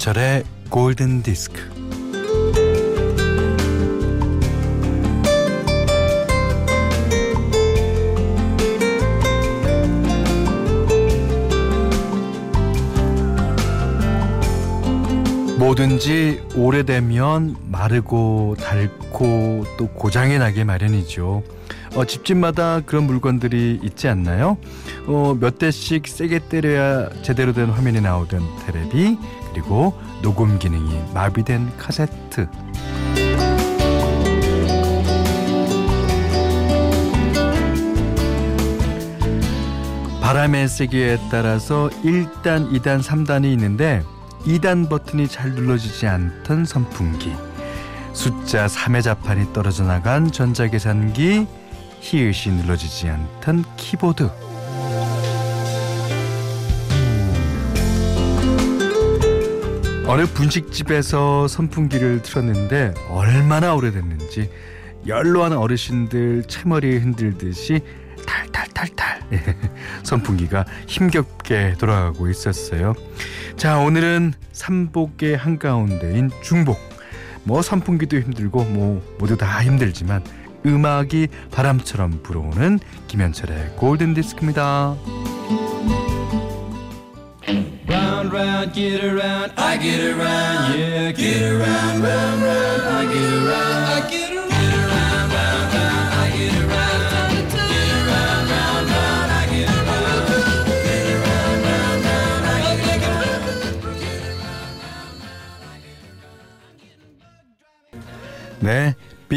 김현철의 골든 디스크. 뭐든지 오래되면 마르고 닳고 또 고장이 나게 마련이죠. 어, 집집마다 그런 물건들이 있지 않나요? 어, 몇 대씩 세게 때려야 제대로 된 화면이 나오던 테레비 그리고 녹음 기능이 마비된 카세트 바람의 세기에 따라서 1단, 2단, 3단이 있는데 2단 버튼이 잘 눌러지지 않던 선풍기 숫자 3의 자판이 떨어져 나간 전자계산기 히읗이 눌러지지 않던 키보드 어느 분식집에서 선풍기를 틀었는데 얼마나 오래됐는지 연로한 어르신들 채머리 흔들듯이 탈탈탈탈 선풍기가 힘겹게 돌아가고 있었어요. 자 오늘은 삼복의 한가운데인 중복 뭐 선풍기도 힘들고 뭐 모두 다 힘들지만 음악이 바람처럼 불어오는 김현철의 골든 디스크입니다. Round,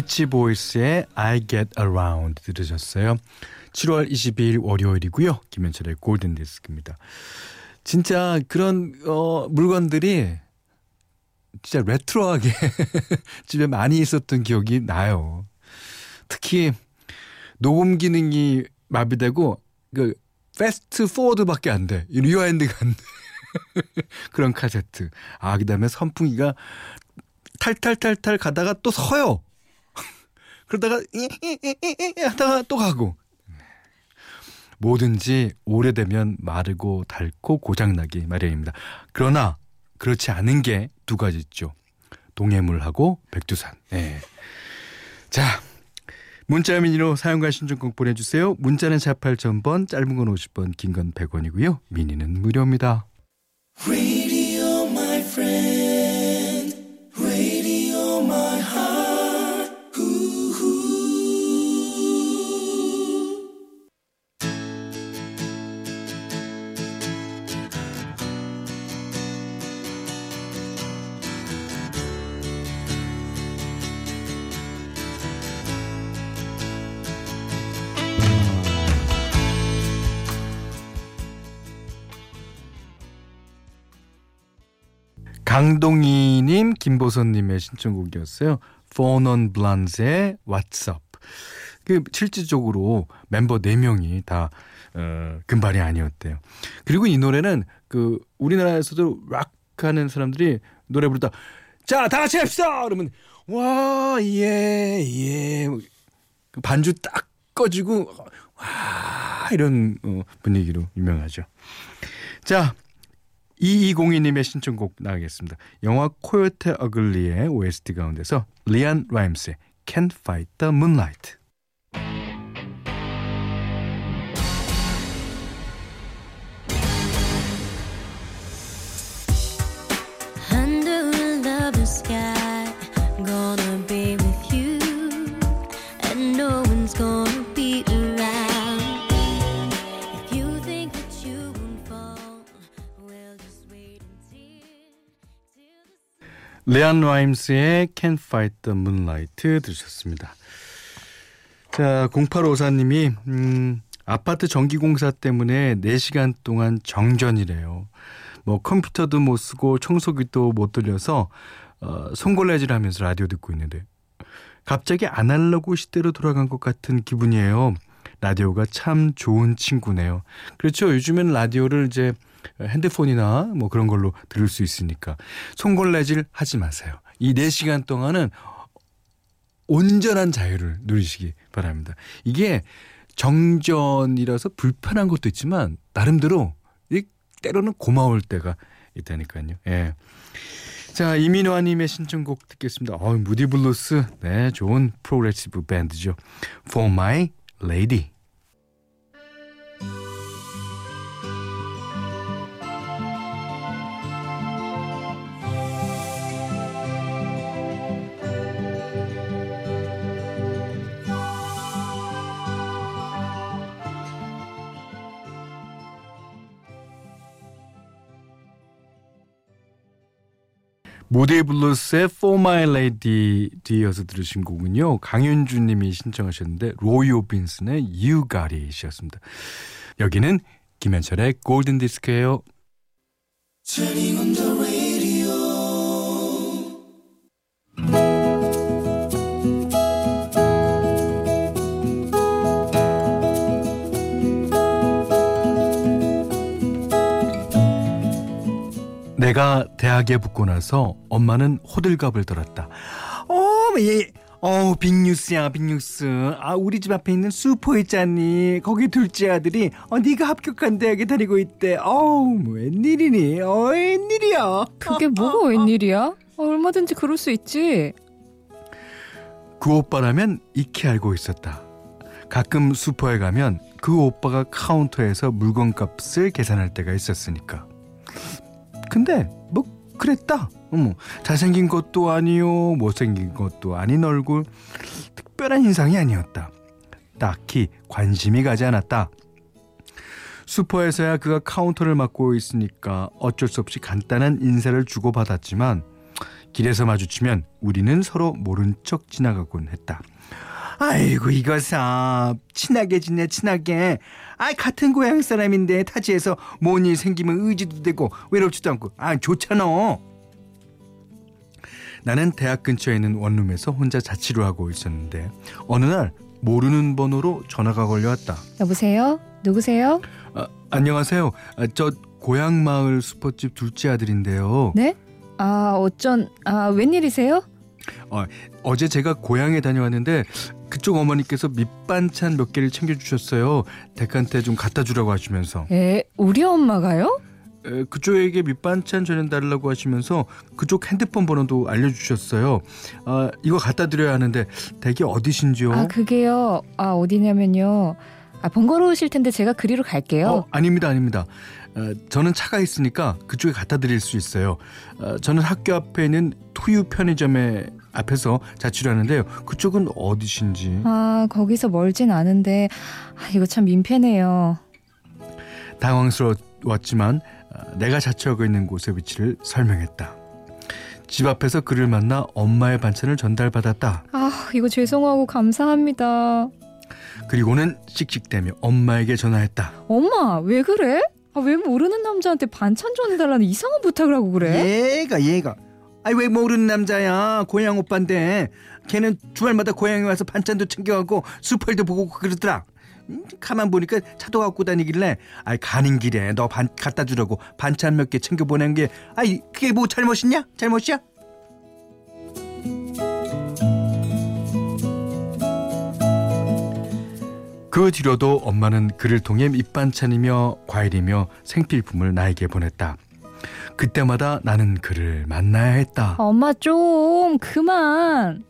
비치 보이스의 I Get Around 들으셨어요. 7월 22일 월요일이고요. 김현철의 골든 디스크입니다. 진짜 그런 어, 물건들이 진짜 레트로하게 집에 많이 있었던 기억이 나요. 특히 녹음 기능이 마비되고 그 fast forward밖에 안 돼. rewind가 안 돼. 그런 카세트. 아, 그다음에 선풍기가 탈탈탈탈 가다가 또 서요. 그러다가 하다가 또 가고. 뭐든지 오래되면 마르고 닳고 고장나기 마련입니다. 그러나 그렇지 않은 게 두 가지 있죠. 동해물하고 백두산. 네. 자, 문자 미니로 사용과 신청곡 보내주세요. 문자는 48,000번, 짧은 건 50번, 긴 건 100원이고요. 미니는 무료입니다. 강동희님, 김보선님의 신청곡이었어요. On Blanz의 What's Up. 그 실질적으로 멤버 4 명이 다 어, 금발이 아니었대요. 그리고 이 노래는 그 우리나라에서도 락 하는 사람들이 노래 부르다 자, 다 같이 합시다! 그러면 와, 예, 예. 그 반주 딱 꺼지고 와, 이런 어, 분위기로 유명하죠. 자, 2202님의 신청곡 나가겠습니다. 영화 코요테 어글리의 OST 가운데서 리안 라임스의 Can't Fight the Moonlight 레안 라임스의 Can't Fight the Moonlight 들으셨습니다. 자, 0854님이 음, 아파트 전기 공사 때문에 4시간 동안 정전이래요. 뭐 컴퓨터도 못 쓰고 청소기도 못 돌려서 어, 손골레질 하면서 라디오 듣고 있는데 갑자기 아날로그 시대로 돌아간 것 같은 기분이에요. 라디오가 참 좋은 친구네요. 그렇죠. 요즘엔 라디오를 이제 핸드폰이나 뭐 그런 걸로 들을 수 있으니까 손걸레질 하지 마세요. 이 4시간 동안은 온전한 자유를 누리시기 바랍니다. 이게 정전이라서 불편한 것도 있지만 나름대로 때로는 고마울 때가 되니까요. 예. 자, 이민화 님의 신청곡 듣겠습니다. 어, 무디 블루스. 네, 좋은 progressive 밴드죠. For My Lady. 모데이 블루스의 For My Lady 뒤이어서 들으신 곡은요. 강윤주 님이 신청하셨는데 로이 오빈슨의 You Got It이었습니다. 여기는 김현철의 골든 디스크예요. 내가 대학에 붙고 나서 엄마는 호들갑을 떨었다. 어, 예. 어, 빅뉴스야, 빅뉴스. 아, 우리 집 앞에 있는 슈퍼 있잖니. 거기 둘째 아들이 어, 네가 합격한 대학에 다니고 있대. 어우, 뭐 웬일이니? 어, 웬일이야? 그게 뭐가 웬일이야? 어, 얼마든지 그럴 수 있지. 그 오빠라면 익히 알고 있었다. 가끔 슈퍼에 가면 그 오빠가 카운터에서 물건값을 계산할 때가 있었으니까. 근데 뭐 그랬다. 어머 잘생긴 것도 아니요 못생긴 것도 아닌 얼굴 특별한 인상이 아니었다. 딱히 관심이 가지 않았다. 슈퍼에서야 그가 카운터를 맡고 있으니까 어쩔 수 없이 간단한 인사를 주고받았지만 길에서 마주치면 우리는 서로 모른 척 지나가곤 했다. 아이고 이거사 친하게 지내 친하게. 아 같은 고향 사람인데 타지에서 뭔 일 생기면 의지도 되고 외롭지도 않고. 아 좋잖아. 나는 대학 근처에 있는 원룸에서 혼자 자취를 하고 있었는데 어느 날 모르는 번호로 전화가 걸려왔다. 여보세요? 누구세요? 아, 안녕하세요. 아, 저 고향 마을 슈퍼집 둘째 아들인데요. 네? 아 어쩐 아 웬일이세요? 어, 어제 제가 고향에 다녀왔는데 그쪽 어머니께서 밑반찬 몇 개를 챙겨주셨어요. 댁한테 좀 갖다 주라고 하시면서. 에 우리 엄마가요? 에, 그쪽에게 밑반찬 전해달라고 하시면서 그쪽 핸드폰 번호도 알려주셨어요. 아, 이거 갖다 드려야 하는데 댁이 어디신지요? 아 그게요. 아 어디냐면요. 아 번거로우실 텐데 제가 그리로 갈게요. 어, 아닙니다, 아닙니다. 어, 저는 차가 있으니까 그쪽에 갖다 드릴 수 있어요. 어, 저는 학교 앞에 있는 투유 편의점에 앞에서 자취를 하는데요. 그쪽은 어디신지? 아 거기서 멀진 않은데 아, 이거 참 민폐네요. 당황스러웠지만 어, 내가 자취하고 있는 곳의 위치를 설명했다. 집 앞에서 그를 만나 엄마의 반찬을 전달받았다. 아 이거 죄송하고 감사합니다. 그리고는 씩씩대며 엄마에게 전화했다. 엄마 왜 그래? 아, 왜 모르는 남자한테 반찬 전해달라는 이상한 부탁을 하고 그래? 얘가 얘가 아니 왜 모르는 남자야 고향 오빠인데 걔는 주말마다 고향에 와서 반찬도 챙겨가고 수펄도 보고 그러더라 음, 가만 보니까 차도 갖고 다니길래 아이 가는 길에 너 반 갖다 주려고 반찬 몇 개 챙겨 보낸 게 아이 그게 뭐 잘못이냐 잘못이야 그 뒤로도 엄마는 그를 통해 밑반찬이며 과일이며 생필품을 나에게 보냈다. 그때마다 나는 그를 만나야 했다. 엄마 좀 그만.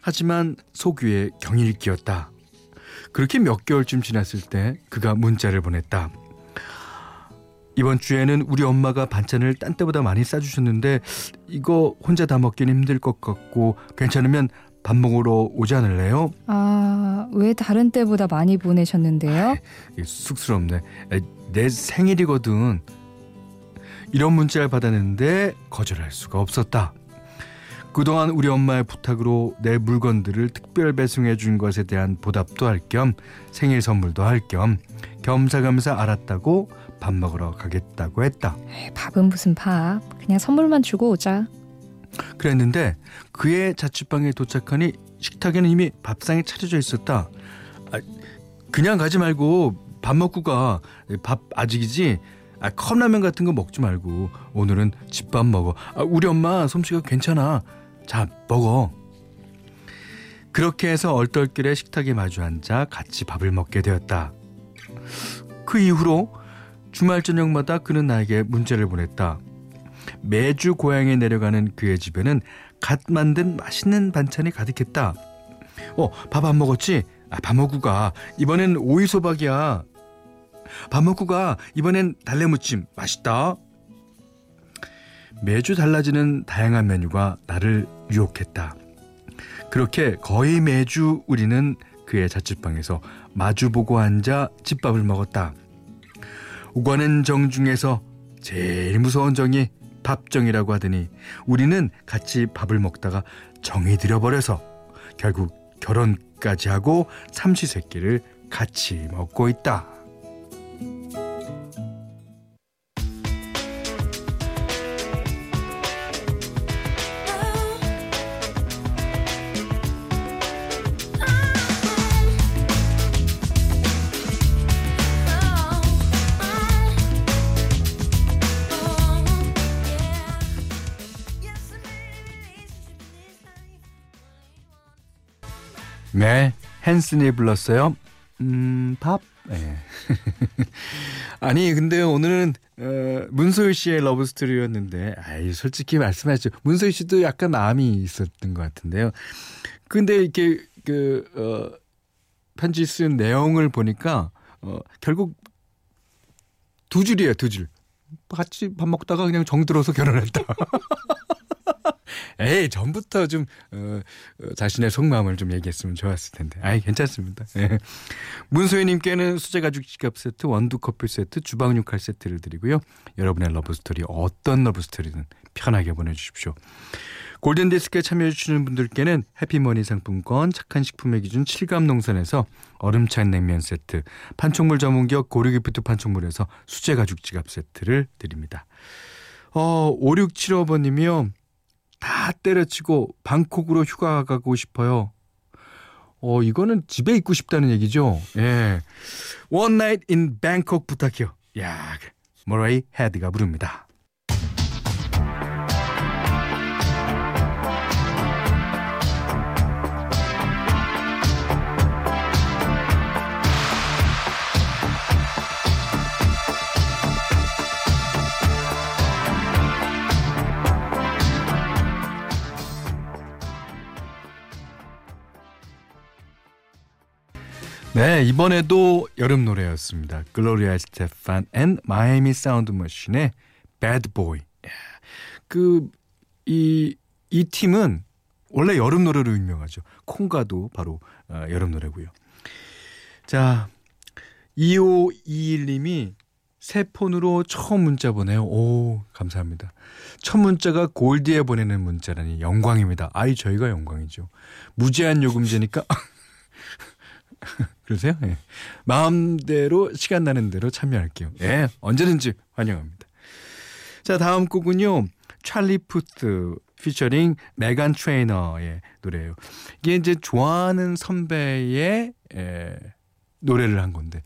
하지만 경일이 끼었다. 그렇게 몇 개월쯤 지났을 때 그가 문자를 보냈다. 이번 주에는 우리 엄마가 반찬을 딴 때보다 많이 싸주셨는데 이거 혼자 다 먹기는 힘들 것 같고 괜찮으면 밥 먹으러 오지 않을래요? 아, 왜 다른 때보다 많이 보내셨는데요? 아, 쑥스럽네. 내 생일이거든. 이런 문자를 받았는데 거절할 수가 없었다. 그동안 우리 엄마의 부탁으로 내 물건들을 특별 배송해 준 것에 대한 보답도 할 겸 생일 선물도 할 겸 겸사겸사 알았다고 밥 먹으러 가겠다고 했다. 에이, 밥은 무슨 밥. 그냥 선물만 주고 오자. 그랬는데 그의 자취방에 도착하니 식탁에는 이미 밥상이 차려져 있었다. 아, 그냥 가지 말고 밥 먹고 가. 밥 아직이지. 아, 컵라면 같은 거 먹지 말고 오늘은 집밥 먹어. 아, 우리 엄마 솜씨가 괜찮아. 자 먹어. 그렇게 해서 얼떨결에 식탁에 마주 앉아 같이 밥을 먹게 되었다. 그 이후로 주말 저녁마다 그는 나에게 문자를 보냈다. 매주 고향에 내려가는 그의 집에는 갓 만든 맛있는 반찬이 가득했다. 어, 밥 안 먹었지? 아, 밥 먹고 가. 이번엔 오이소박이야. 밥 먹고 가. 이번엔 달래무침. 맛있다. 매주 달라지는 다양한 메뉴가 나를 유혹했다. 그렇게 거의 매주 우리는 그의 자취방에서 마주보고 앉아 집밥을 먹었다. 우관은 정 중에서 제일 무서운 정이 밥정이라고 하더니 우리는 같이 밥을 먹다가 정이 들어버려서 결국 결혼까지 하고 삼시세끼를 같이 먹고 있다. 네, 헨슨이 불렀어요. 음, 밥. 네. 아니, 근데 오늘은 어, 문소희 씨의 love story였는데, 아이 솔직히 말씀하시죠. 문소희 씨도 약간 마음이 있었던 것 같은데요. 근데 이렇게 그 어, 편지 쓴 내용을 보니까 어, 결국 두 줄이에요, 두 줄. 같이 밥 먹다가 그냥 정 들어서 결혼했다. 에이 전부터 좀 어, 어, 자신의 속마음을 좀 얘기했으면 좋았을 텐데. 아이 괜찮습니다. 예. 문소희님께는 수제 가죽 지갑 세트, 원두 커피 세트, 주방용 칼 세트를 드리고요. 여러분의 love story 어떤 love story든 편하게 보내주십시오. 골든 디스크에 참여해주시는 분들께는 해피머니 상품권, 착한 식품의 기준 7감 농산에서 얼음찬 냉면 세트, 판촉물 전문기업 고르기프트 판촉물에서 수제 가죽 지갑 세트를 드립니다. 어, 5675번님이요. 다 때려치고 방콕으로 휴가 가고 싶어요. 어, 이거는 집에 있고 싶다는 얘기죠. 예. One Night in Bangkok 부탁해요. 야, 모라이 헤드가 부릅니다. 네, 이번에도 여름 노래였습니다. 글로리아 스테판 앤 마이애미 사운드 머신의 Bad Boy. 그, 이, 이 팀은 원래 여름 노래로 유명하죠. 콩가도 바로 어, 여름 노래고요. 자, 2521님이 새 폰으로 처음 문자 보내요. 오, 감사합니다. 첫 문자가 골디에 보내는 문자라니 영광입니다. 아이, 저희가 영광이죠. 무제한 요금제니까 그러세요? 예. 마음대로 시간 나는 대로 참여할게요. 예, 언제든지 환영합니다. 자, 다음 곡은요. 찰리 푸트 피처링 메간 트레이너의 노래예요. 이게 이제 좋아하는 선배의 에, 노래를 한 건데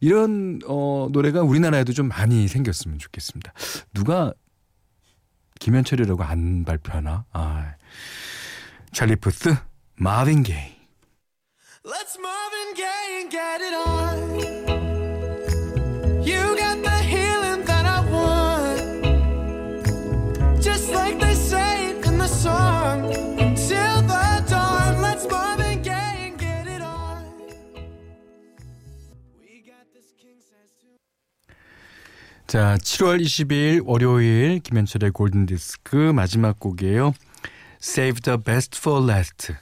이런 어, 노래가 우리나라에도 좀 많이 생겼으면 좋겠습니다. 누가 김현철이라고 안 발표하나? 아, 찰리 푸트, 마빈 게이. Let's Marvin Gaye and get it on. You got the healing that I want. Just like they say in the song. Till the dawn, let's Marvin Gaye and get it on. We got this king size too. 자, 7월 22일 월요일 김현철의 골든 디스크 마지막 곡이에요. Save the best for last.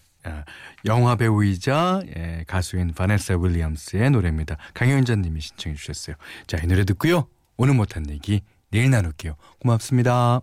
영화 배우이자 예, 가수인 바네사 윌리엄스의 노래입니다. 강현전 님이 신청해 주셨어요. 자, 이 노래 듣고요. 오늘 못한 얘기 내일 나눌게요. 고맙습니다.